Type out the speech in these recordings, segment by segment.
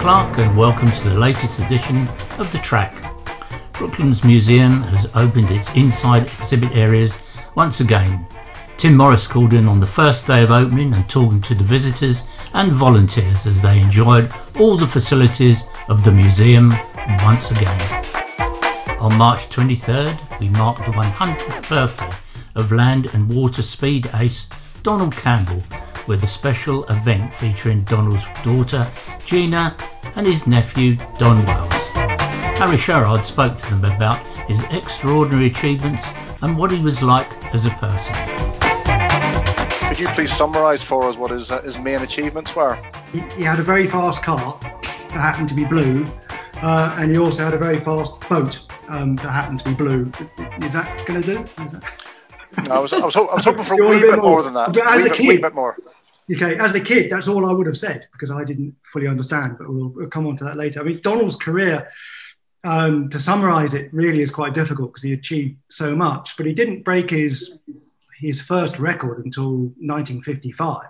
Clark and welcome to the latest edition of The Track. Brooklands Museum has opened its inside exhibit areas once again. Tim Morris called in on the first day of opening and talking to the visitors and volunteers as they enjoyed all the facilities of the museum once again. On March 23rd, we marked the 100th birthday of land and water speed ace Donald Campbell with a special event featuring Donald's daughter Gina and his nephew Don Wales. Harry Sherrard spoke to them about his extraordinary achievements and what he was like as a person. Could you please summarise for us what his, uh, his main achievements were? He, he, had a very fast car that happened to be blue, uh, and he also had a very fast boat um, that happened to be blue. Is that going to do? I was, I was, I was hoping for a wee bit, bit more. more. than that. But as a, a kid, wee bit more. Okay, as a kid, that's all I would have said because I didn't fully understand. But we'll, we'll come on to that later. I mean, Donald's career, um, to summarise it, really is quite difficult because he achieved so much. But he didn't break his his first record until 1955,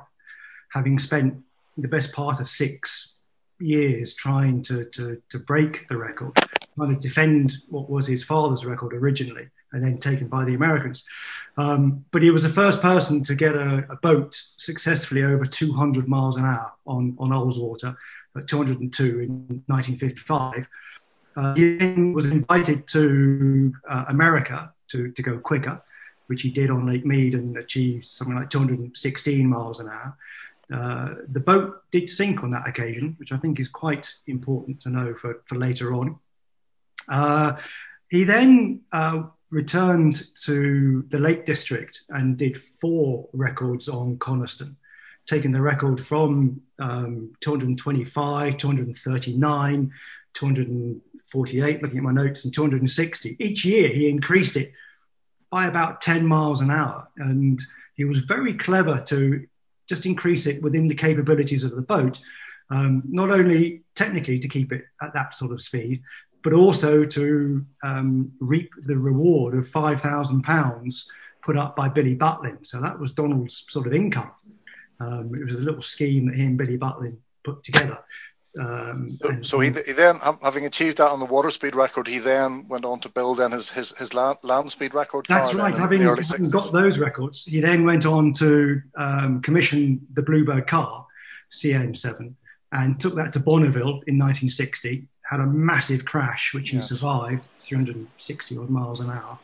having spent the best part of six years trying to to, to break the record, trying to defend what was his father's record originally and then taken by the Americans. Um, but he was the first person to get a, a, boat successfully over 200 miles an hour on, on Ullswater at 202 in 1955. Uh, he was invited to uh, America to, to go quicker, which he did on Lake Mead and achieved something like 216 miles an hour. Uh, the boat did sink on that occasion, which I think is quite important to know for, for later on. Uh, he then uh, returned to the Lake District and did four records on Coniston, taking the record from um, 225, 239, 248, looking at my notes, and 260. Each year he increased it by about 10 miles an hour. And he was very clever to just increase it within the capabilities of the boat. Um, not only technically to keep it at that sort of speed, but also to um, reap the reward of £5,000 put up by Billy Butlin. So that was Donald's sort of income. Um, it was a little scheme that he and Billy Butlin put together. Um, so, so he, he, then, having achieved that on the water speed record, he then went on to build then his his, his land, land speed record. That's right. Having, having got those records, he then went on to um, commission the Bluebird car, CN7, and took that to Bonneville in 1960 had a massive crash, which yes. he survived, 360 odd miles an hour.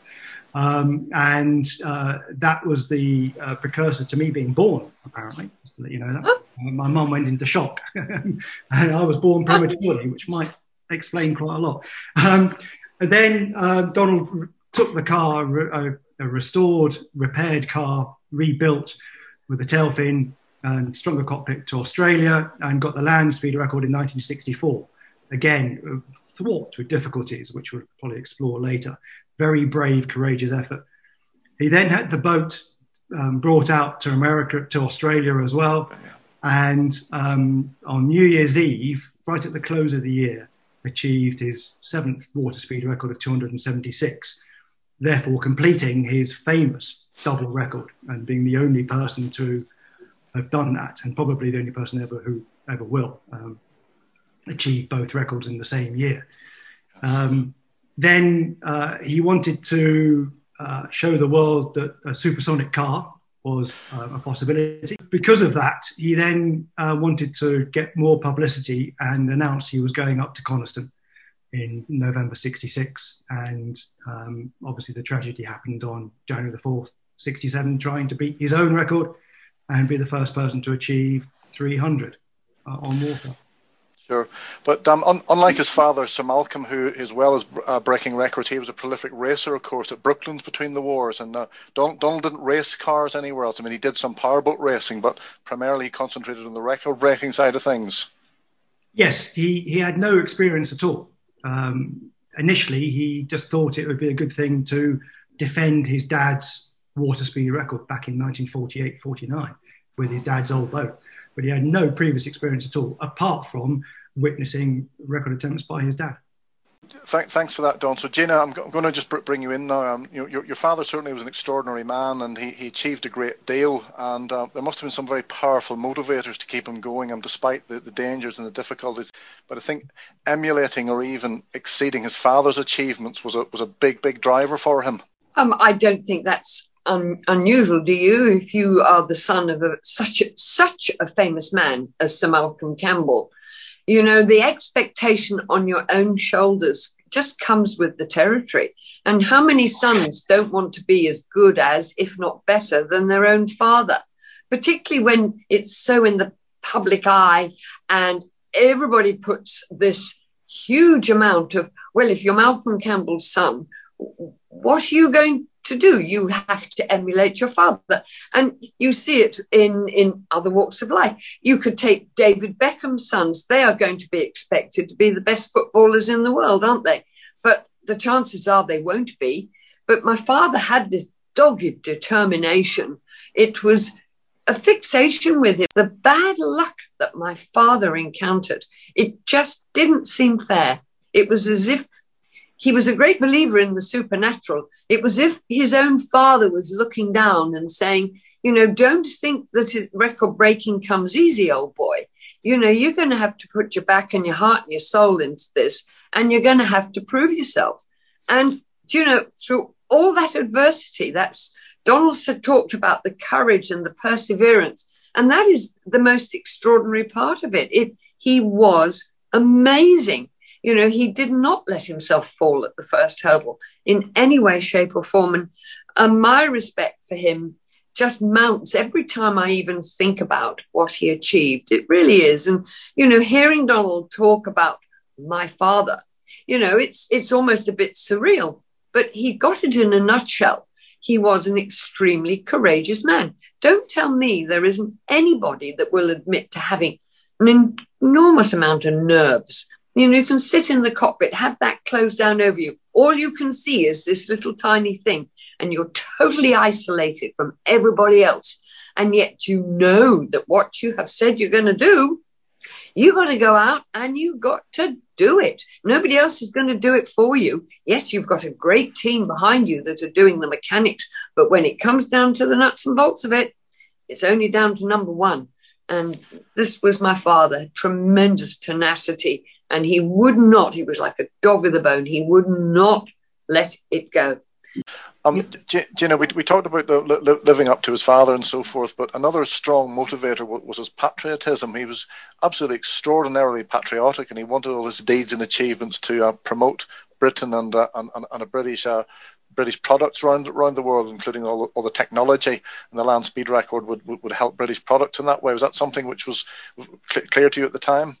Um, and uh, that was the uh, precursor to me being born, apparently, just to let you know that. Uh, my mum went into shock, and I was born prematurely, which might explain quite a lot. Um, and then uh, Donald took the car, a, a, restored, repaired car, rebuilt with a tail fin and stronger cockpit to Australia, and got the land speed record in 1964 again, thwart with difficulties, which we'll probably explore later. Very brave, courageous effort. He then had the boat um, brought out to America, to Australia as well. And um, on New Year's Eve, right at the close of the year, achieved his seventh water speed record of 276, therefore completing his famous double record and being the only person to have done that, and probably the only person ever who ever will. Um, achieve both records in the same year. Um, then uh, he wanted to uh, show the world that a supersonic car was uh, a possibility. Because of that, he then uh, wanted to get more publicity and announced he was going up to Coniston in November 66. And um, obviously, the tragedy happened on January the 4th, 67, trying to beat his own record and be the first person to achieve 300 uh, on water. Sure, but um, un- unlike his father, Sir Malcolm, who as well as uh, breaking records, he was a prolific racer, of course, at Brooklands between the wars. And uh, Donald, Donald didn't race cars anywhere else. I mean, he did some powerboat racing, but primarily he concentrated on the record-breaking side of things. Yes, he, he had no experience at all. Um, initially, he just thought it would be a good thing to defend his dad's water speed record back in 1948-49 with his dad's old boat. But he had no previous experience at all, apart from witnessing record attempts by his dad. thanks for that, Don. So, Gina, I'm, g- I'm going to just bring you in now. Um, you know, your, your, father certainly was an extraordinary man, and he, he achieved a great deal. And uh, there must have been some very powerful motivators to keep him going, and despite the, the dangers and the difficulties. But I think emulating or even exceeding his father's achievements was a was a big, big driver for him. Um, I don't think that's un- unusual, do you? If you are the son of a, such a, such a famous man as Sir Malcolm Campbell, you know the expectation on your own shoulders just comes with the territory. And how many sons don't want to be as good as, if not better, than their own father? Particularly when it's so in the public eye and everybody puts this huge amount of, well, if you're Malcolm Campbell's son, what are you going to do? You have to emulate your father. And you see it in, in other walks of life. You could take David Beckham's sons. They are going to be expected to be the best footballers in the world, aren't they? But the chances are they won't be. But my father had this dogged determination. It was a fixation with him. The bad luck that my father encountered, it just didn't seem fair. It was as if he was a great believer in the supernatural. It was if his own father was looking down and saying, you know, don't think that record breaking comes easy, old boy. You know, you're going to have to put your back and your heart and your soul into this, and you're going to have to prove yourself. And, you know, through all that adversity, that's had talked about the courage and the perseverance. And that is the most extraordinary part of it. It he was amazing. You know, he did not let himself fall at the first hurdle in any way, shape, or form. And, and my respect for him just mounts every time I even think about what he achieved. It really is. And, you know, hearing Donald talk about my father, you know, it's it's almost a bit surreal. But he got it in a nutshell. He was an extremely courageous man. Don't tell me there isn't anybody that will admit to having an enormous amount of nerves you know, you can sit in the cockpit, have that closed down over you. All you can see is this little tiny thing, and you're totally isolated from everybody else. And yet you know that what you have said you're going to do, you got to go out and you've got to do it. Nobody else is going to do it for you. Yes, you've got a great team behind you that are doing the mechanics, but when it comes down to the nuts and bolts of it, it's only down to number one. And this was my father, tremendous tenacity and he would not, he was like a dog with a bone, he would not let it go. Um, Gina, we, we talked about the, li- living up to his father and so forth, but another strong motivator was, was his patriotism. He was absolutely extraordinarily patriotic, and he wanted all his deeds and achievements to uh, promote Britain and, uh, and, and a British uh, British products around around the world, including all, all the technology. And the land speed record would, would, would help British products in that way. Was that something which was clear to you at the time?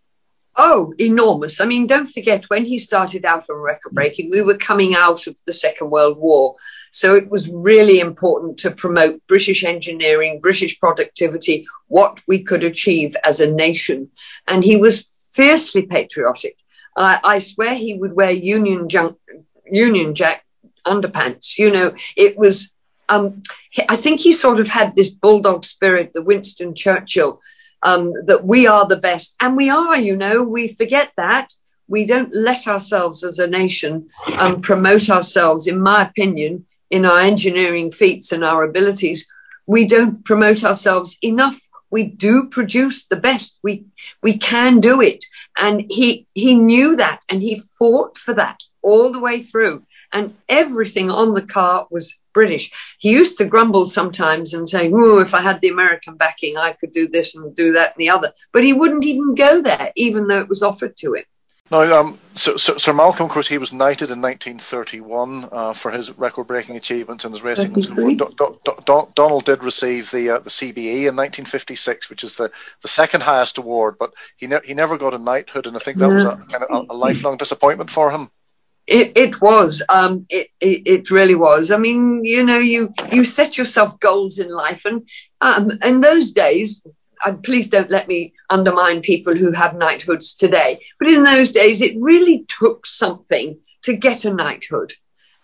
Oh, enormous. I mean, don't forget when he started out on record breaking, we were coming out of the Second World War. So it was really important to promote British engineering, British productivity, what we could achieve as a nation. And he was fiercely patriotic. I, I swear he would wear Union, junk, Union Jack underpants. You know, it was, um, I think he sort of had this bulldog spirit, the Winston Churchill um, that we are the best. And we are, you know, we forget that. We don't let ourselves as a nation um, promote ourselves, in my opinion, in our engineering feats and our abilities. We don't promote ourselves enough. We do produce the best. We we can do it. And he he knew that and he fought for that all the way through. And everything on the car was British. He used to grumble sometimes and say, "Oh, if I had the American backing, I could do this and do that and the other." But he wouldn't even go there, even though it was offered to him. Now, um, so, so, Sir Malcolm, of course, he was knighted in 1931 uh, for his record-breaking achievements in his racing. Do, do, do, Donald did receive the uh, the CBE in 1956, which is the, the second highest award, but he ne- he never got a knighthood, and I think that was a kind of a, a lifelong disappointment for him. It, it was. Um, it, it, it really was. I mean, you know, you you set yourself goals in life, and um, in those days, please don't let me undermine people who have knighthoods today. But in those days, it really took something to get a knighthood,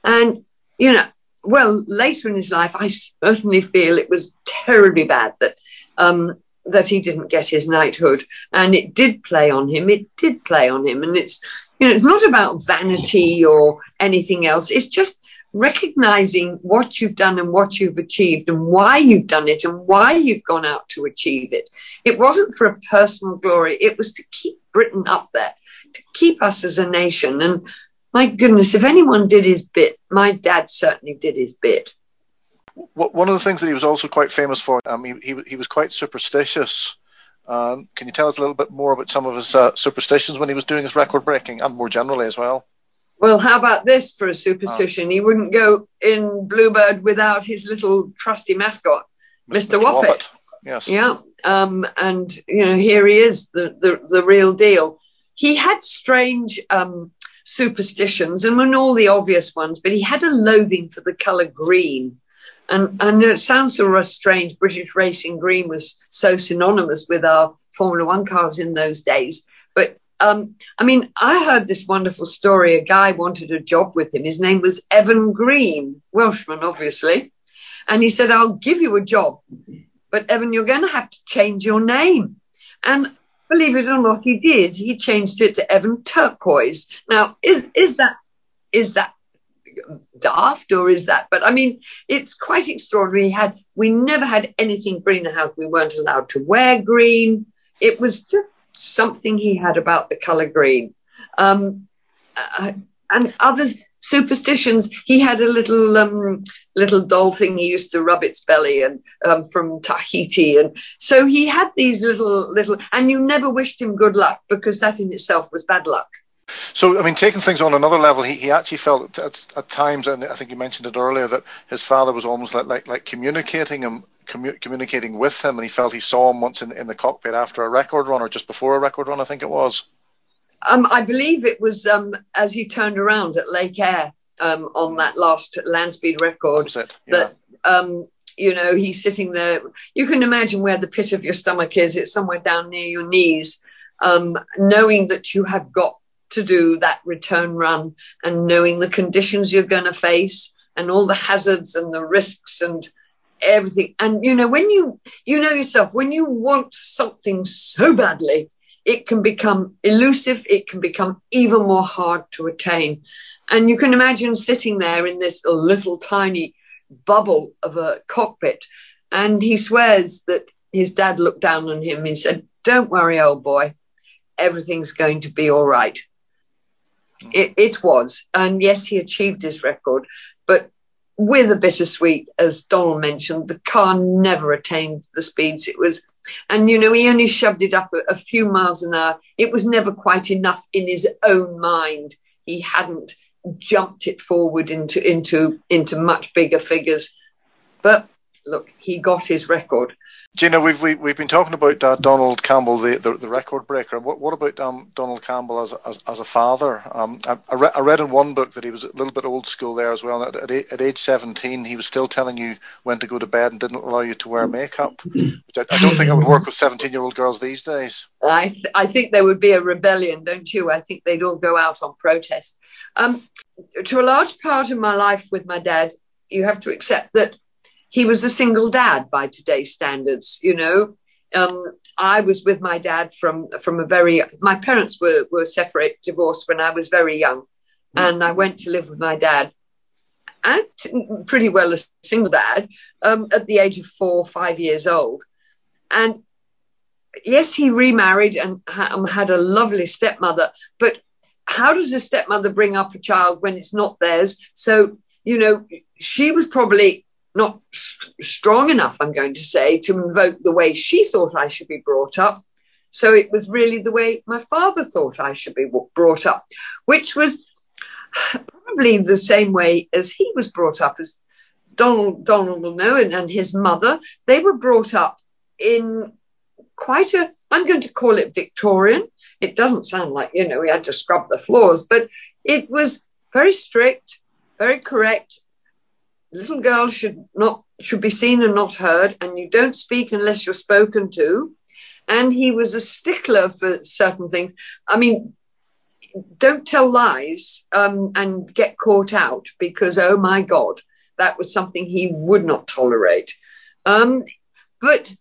and you know, well, later in his life, I certainly feel it was terribly bad that um, that he didn't get his knighthood, and it did play on him. It did play on him, and it's You know, it's not about vanity or anything else. It's just recognizing what you've done and what you've achieved and why you've done it and why you've gone out to achieve it. It wasn't for a personal glory. It was to keep Britain up there, to keep us as a nation. And my goodness, if anyone did his bit, my dad certainly did his bit. One of the things that he was also quite famous for, um, he, he, he was quite superstitious. Um, can you tell us a little bit more about some of his uh, superstitions when he was doing his record breaking and more generally as well? Well, how about this for a superstition? Oh. He wouldn't go in Bluebird without his little trusty mascot, Mr. Mr. Whoppit. Yes. Yeah. Um, and you know, here he is, the the, the real deal. He had strange um, superstitions, and were not all the obvious ones, but he had a loathing for the colour green. And, it sounds sort of strange. British racing green was so synonymous with our Formula One cars in those days. But um, I mean, I heard this wonderful story. A guy wanted a job with him. His name was Evan Green, Welshman, obviously. And he said, I'll give you a job. But Evan, you're going to have to change your name. And believe it or not, he did. He changed it to Evan Turquoise. Now, is, is that, is that daft or is that? But I mean, it's quite extraordinary. had we never had anything green in the house. We weren't allowed to wear green. It was just something he had about the color green. Um, uh, and other superstitions. He had a little um, little doll thing he used to rub its belly, and um, from Tahiti, and so he had these little little. And you never wished him good luck because that in itself was bad luck. So, I mean, taking things on another level, he, he actually felt at, at times, and I think you mentioned it earlier, that his father was almost like like, like communicating him, commu- communicating with him, and he felt he saw him once in, in the cockpit after a record run or just before a record run, I think it was. Um, I believe it was um, as he turned around at Lake Eyre um, on that last land speed record that, yeah. that um, you know he's sitting there. You can imagine where the pit of your stomach is. It's somewhere down near your knees, um, knowing that you have got to do that return run and knowing the conditions you're going to face and all the hazards and the risks and everything. And you know, when you you know yourself, when you want something so badly, it can become elusive, it can become even more hard to attain. And you can imagine sitting there in this little tiny bubble of a cockpit. And he swears that his dad looked down on him and said, Don't worry, old boy, everything's going to be all right. Mm. It, it was. And yes, he achieved his record, but with a bittersweet, as Donald mentioned, the car never attained the speeds it was. And, you know, he only shoved it up a, a few miles an hour. It was never quite enough in his own mind. He hadn't jumped it forward into, into, into much bigger figures. But look, he got his record. Gina, we've we, have we have been talking about uh, Donald Campbell, the, the, the record breaker. What what about um, Donald Campbell as as, as a father? Um, I, I, re- I, read in one book that he was a little bit old school there as well. At, at, at, age 17, he was still telling you when to go to bed and didn't allow you to wear makeup. Which I, I don't think I would work with 17 year old girls these days. I th- I think there would be a rebellion, don't you? I think they'd all go out on protest. Um, to a large part of my life with my dad, you have to accept that he was a single dad by today's standards. You know, um, I was with my dad from from a very. My parents were were separate, divorced when I was very young, and I went to live with my dad. As pretty well a single dad um, at the age of four, five years old, and yes, he remarried and ha- had a lovely stepmother. But how does a stepmother bring up a child when it's not theirs? So you know, she was probably not strong enough, I'm going to say, to invoke the way she thought I should be brought up. So it was really the way my father thought I should be brought up, which was probably the same way as he was brought up, as Donald, Donald will know, and, and his mother. They were brought up in quite a, I'm going to call it Victorian. It doesn't sound like, you know, we had to scrub the floors, but it was very strict, very correct, little girls should not should be seen and not heard, and you don't speak unless you're spoken to. And he was a stickler for certain things. I mean, don't tell lies um, and get caught out because oh my god, that was something he would not tolerate. Um, but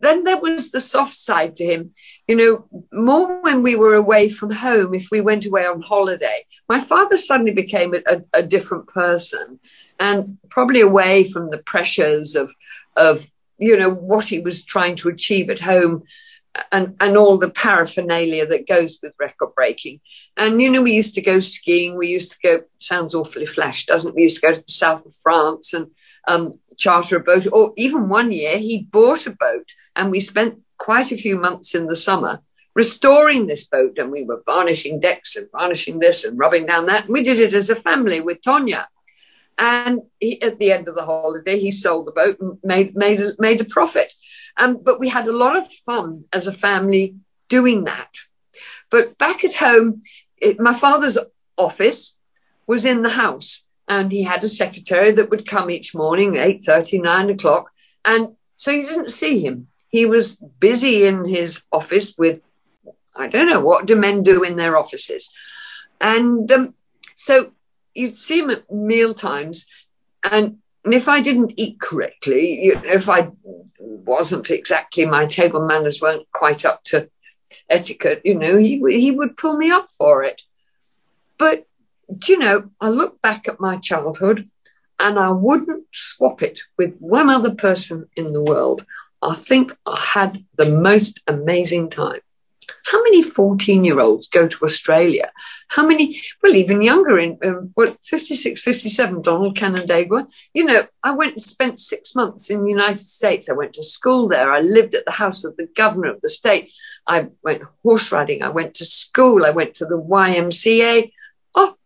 then there was the soft side to him. You know, more when we were away from home, if we went away on holiday, my father suddenly became a, a, a different person and probably away from the pressures of, of, you know, what he was trying to achieve at home and, and all the paraphernalia that goes with record breaking. And, you know, we used to go skiing. We used to go, sounds awfully flash, doesn't it? We used to go to the south of France and um, charter a boat. Or even one year he bought a boat and we spent quite a few months in the summer restoring this boat. And we were varnishing decks and varnishing this and rubbing down that. And we did it as a family with Tonya. And he, at the end of the holiday, he sold the boat and made, made, made a profit. Um, but we had a lot of fun as a family doing that. But back at home, it, my father's office was in the house and he had a secretary that would come each morning, 8.30, 9 o'clock. And so you didn't see him. He was busy in his office with, I don't know, what do men do in their offices? And um, so you'd see him at meal times and if I didn't eat correctly, if I wasn't exactly my table manners weren't quite up to etiquette, you know, he he would pull me up for it. But you know, I look back at my childhood and I wouldn't swap it with one other person in the world. I think I had the most amazing time. How many 14 year olds go to Australia? How many, well, even younger in, um, well, 56, 57, Donald Canandaigua. You know, I went and spent six months in the United States. I went to school there. I lived at the house of the governor of the state. I went horse riding. I went to school. I went to the YMCA. Oh,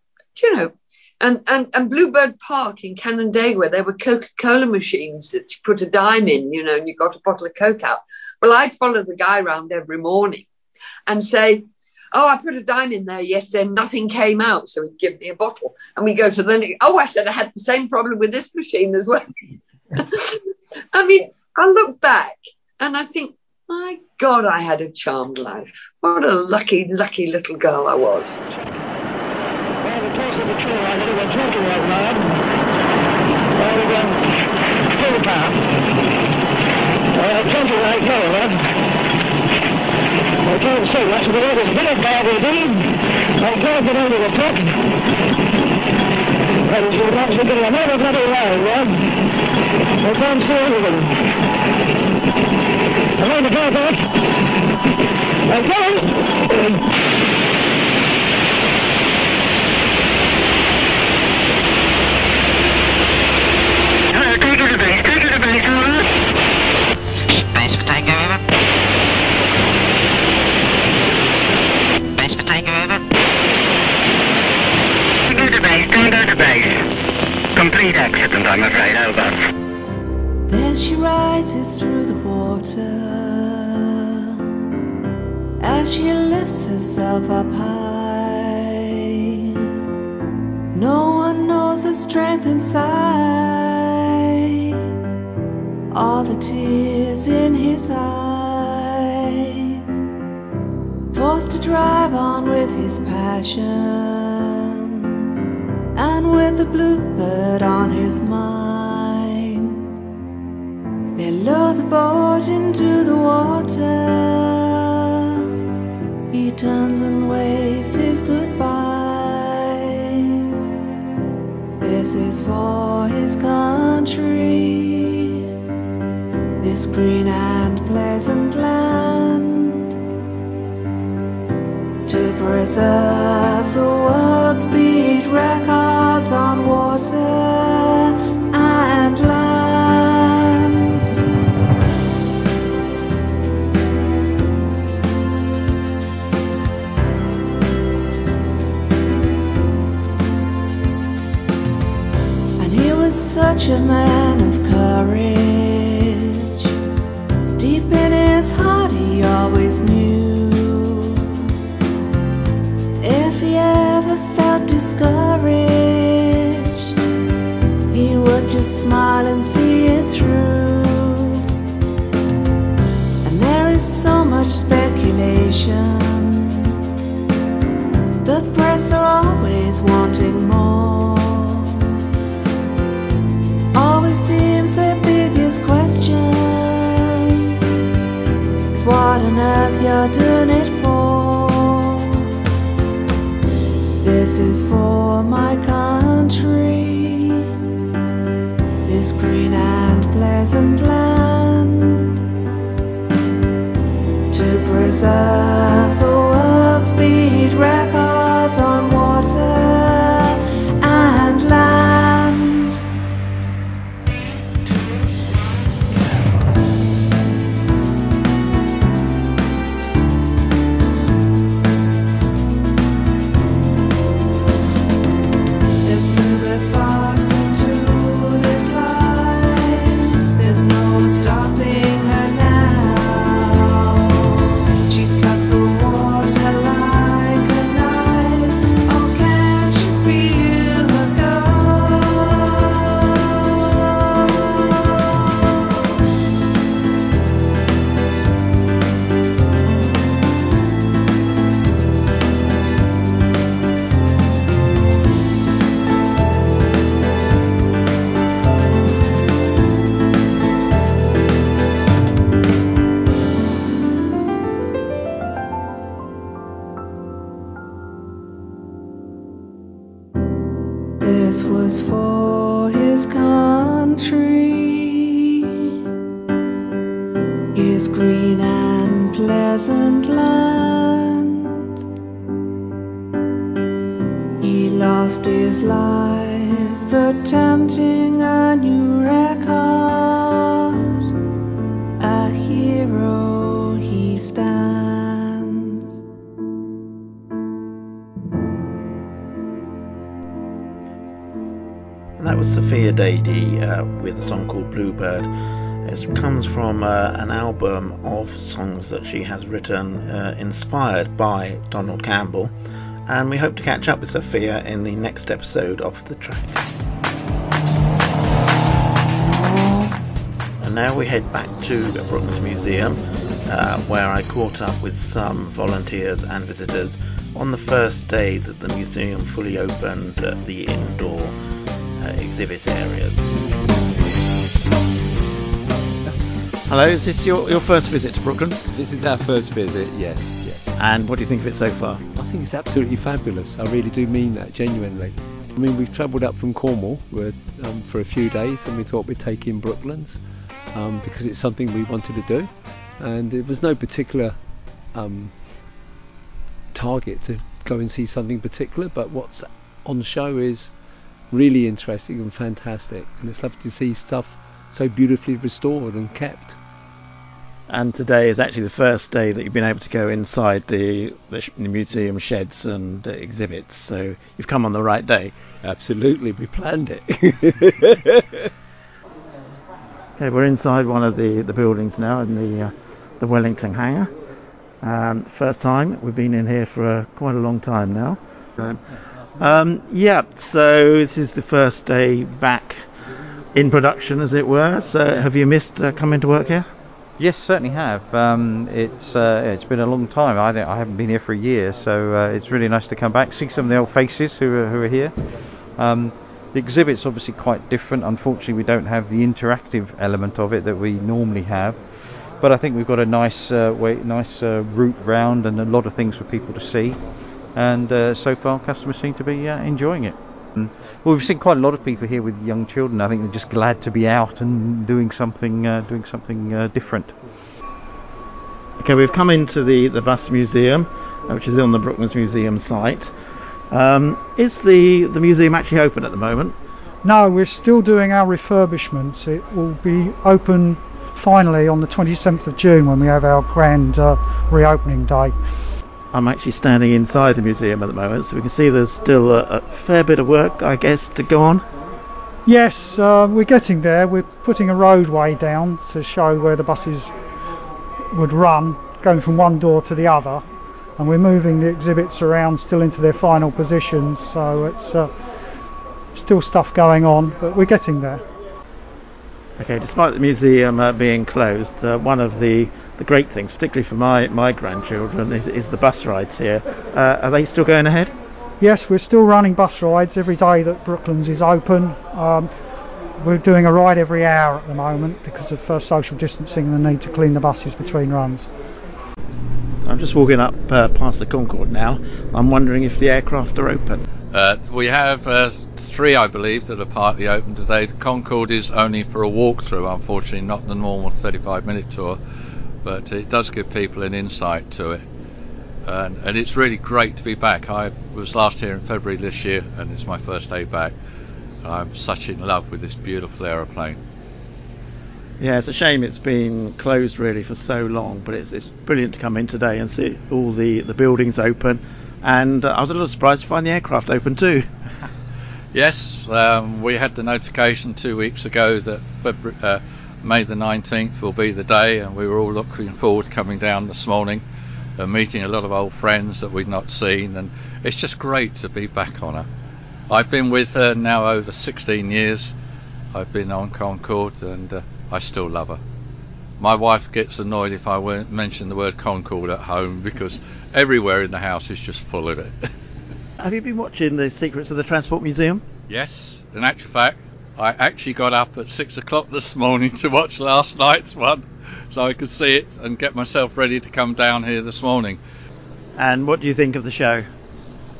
you know, and, and, and Bluebird Park in Canandaigua, there were Coca-Cola machines that you put a dime in, you know, and you got a bottle of Coke out. Well, I'd follow the guy around every morning and say, Oh, I put a dime in there yesterday and nothing came out. So he'd give me a bottle. And we go to the, oh, I said I had the same problem with this machine as well. I mean, I look back and I think, my God, I had a charmed life. What a lucky, lucky little girl I was. Well, the of the lad. I can't say much, but it was very bad indeed. I can't get under the top. That is, you're actually getting another bloody line, yeah? I can't see anything. I'm on the top, eh? I'm I'm afraid. Over. Then she rises through the water as she lifts herself up high. No one knows the strength inside, all the tears in his eyes, forced to drive on with his passion and with the bluebird on his mind. They lower the boat into the water. He turns and waves his goodbyes. This is for his country, this green and pleasant land, to preserve such a man of courage. to preserve the world's speed. Album of songs that she has written uh, inspired by Donald Campbell, and we hope to catch up with Sophia in the next episode of The Track. And now we head back to Brooklands Museum, uh, where I caught up with some volunteers and visitors on the first day that the museum fully opened the indoor uh, exhibit areas. Hello, is this your, your first visit to Brooklands? This is our first visit, yes, yes. And what do you think of it so far? I think it's absolutely fabulous. I really do mean that, genuinely. I mean, we've travelled up from Cornwall um, for a few days and we thought we'd take in Brooklands um, because it's something we wanted to do. And there was no particular um, target to go and see something particular, but what's on show is really interesting and fantastic. And it's lovely to see stuff so beautifully restored and kept. And today is actually the first day that you've been able to go inside the, the, the museum sheds and uh, exhibits. So you've come on the right day. Absolutely, we planned it. Okay, we're inside one of the, the buildings now in the uh, the Wellington hangar. Um, first time we've been in here for uh, quite a long time now. Um, yeah, so this is the first day back in production, as it were. So have you missed uh, coming to work here? Yes, certainly have. Um, it's uh, it's been a long time. I think I haven't been here for a year, so uh, it's really nice to come back, see some of the old faces who are, who are here. Um, the exhibit's obviously quite different. Unfortunately, we don't have the interactive element of it that we normally have. But I think we've got a nice, uh, way, nice uh, route round and a lot of things for people to see. And uh, so far, customers seem to be uh, enjoying it. And, well, we've seen quite a lot of people here with young children. I think they're just glad to be out and doing something, uh, doing something uh, different. Okay, we've come into the the bus museum, which is on the Brooklands Museum site. Um, is the, the museum actually open at the moment? No, we're still doing our refurbishment. It will be open finally on the 27th of June when we have our grand uh, reopening day. I'm actually standing inside the museum at the moment, so we can see there's still a, a fair bit of work, I guess, to go on. Yes, uh, we're getting there. We're putting a roadway down to show where the buses would run, going from one door to the other and we're moving the exhibits around still into their final positions so it's uh, still stuff going on but we're getting there okay despite the museum uh, being closed uh, one of the the great things particularly for my my grandchildren is, is the bus rides here uh, are they still going ahead yes we're still running bus rides every day that brooklands is open um, we're doing a ride every hour at the moment because of uh, social distancing and the need to clean the buses between runs I'm just walking up uh, past the Concorde now. I'm wondering if the aircraft are open. Uh, we have uh, three, I believe, that are partly open today. The Concorde is only for a walkthrough, unfortunately, not the normal 35 minute tour, but it does give people an insight to it. And, and it's really great to be back. I was last here in February this year, and it's my first day back. I'm such in love with this beautiful aeroplane. Yeah, it's a shame it's been closed really for so long, but it's, it's brilliant to come in today and see all the, the buildings open. And uh, I was a little surprised to find the aircraft open too. yes, um, we had the notification two weeks ago that February, uh, May the 19th will be the day, and we were all looking forward to coming down this morning and meeting a lot of old friends that we'd not seen. And it's just great to be back on her. I've been with her now over 16 years. I've been on Concorde and uh, I still love her. My wife gets annoyed if I mention the word Concorde at home because everywhere in the house is just full of it. Have you been watching the Secrets of the Transport Museum? Yes. In actual fact, I actually got up at six o'clock this morning to watch last night's one so I could see it and get myself ready to come down here this morning. And what do you think of the show?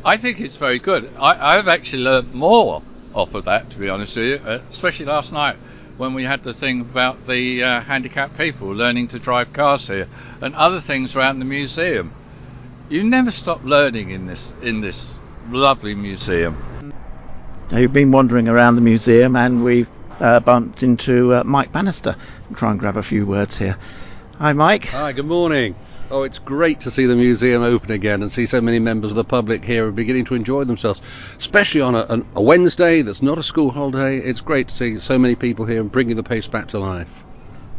I think it's very good. I, have actually learned more off of that, to be honest with you, uh, especially last night when we had the thing about the uh, handicapped people learning to drive cars here and other things around the museum. You never stop learning in this in this lovely museum. You've been wandering around the museum and we've uh, bumped into uh, Mike Bannister. I'll try and grab a few words here. Hi, Mike. Hi, good morning. Oh, it's great to see the museum open again and see so many members of the public here are beginning to enjoy themselves, especially on a, a Wednesday that's not a school holiday. It's great to see so many people here and bringing the place back to life.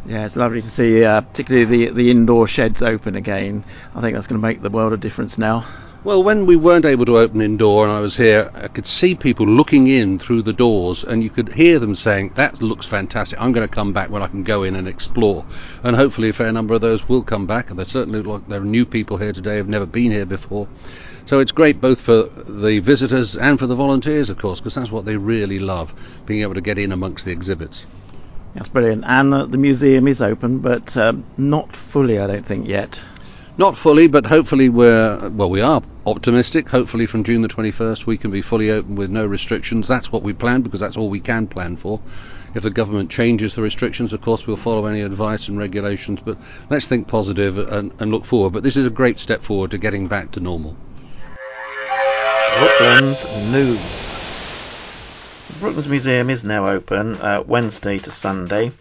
Yeah, it's lovely to see, uh, particularly the the indoor sheds open again. I think that's going to make the world a difference now. Well, when we weren't able to open indoor and I was here, I could see people looking in through the doors and you could hear them saying, That looks fantastic. I'm going to come back when I can go in and explore. And hopefully, a fair number of those will come back. And they certainly look like there are new people here today who've never been here before. So it's great both for the visitors and for the volunteers, of course, because that's what they really love being able to get in amongst the exhibits. That's brilliant. And uh, the museum is open, but um, not fully, I don't think, yet. Not fully, but hopefully we're well. We are optimistic. Hopefully, from June the 21st, we can be fully open with no restrictions. That's what we plan because that's all we can plan for. If the government changes the restrictions, of course, we'll follow any advice and regulations. But let's think positive and, and look forward. But this is a great step forward to getting back to normal. Brooklands news. The Brooklands Museum is now open uh, Wednesday to Sunday.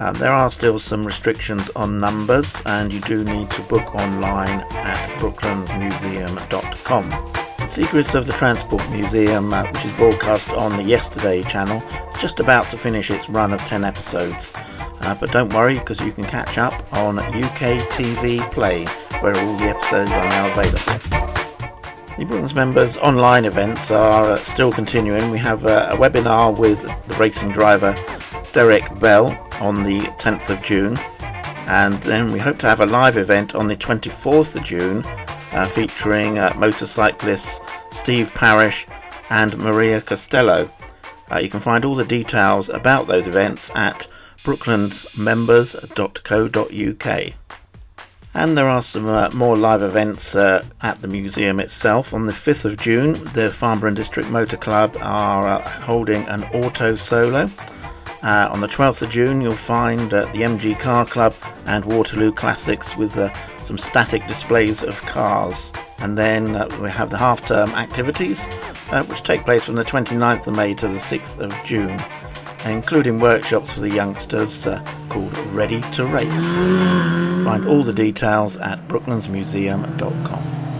Uh, there are still some restrictions on numbers, and you do need to book online at brooklandsmuseum.com. Secrets of the Transport Museum, uh, which is broadcast on the Yesterday channel, is just about to finish its run of 10 episodes. Uh, but don't worry, because you can catch up on UK TV Play, where all the episodes are now available. The members' online events are uh, still continuing. We have uh, a webinar with the racing driver Derek Bell on the 10th of June, and then we hope to have a live event on the 24th of June uh, featuring uh, motorcyclists Steve Parrish and Maria Costello. Uh, you can find all the details about those events at brooklandsmembers.co.uk. And there are some uh, more live events uh, at the museum itself. On the 5th of June, the Farnborough District Motor Club are uh, holding an auto solo. Uh, on the 12th of June, you'll find uh, the MG Car Club and Waterloo Classics with uh, some static displays of cars. And then we have the half term activities, which take place from the 29th of May to the 6th of June including workshops for the youngsters uh, called Ready to Race. Find all the details at brooklandsmuseum.com.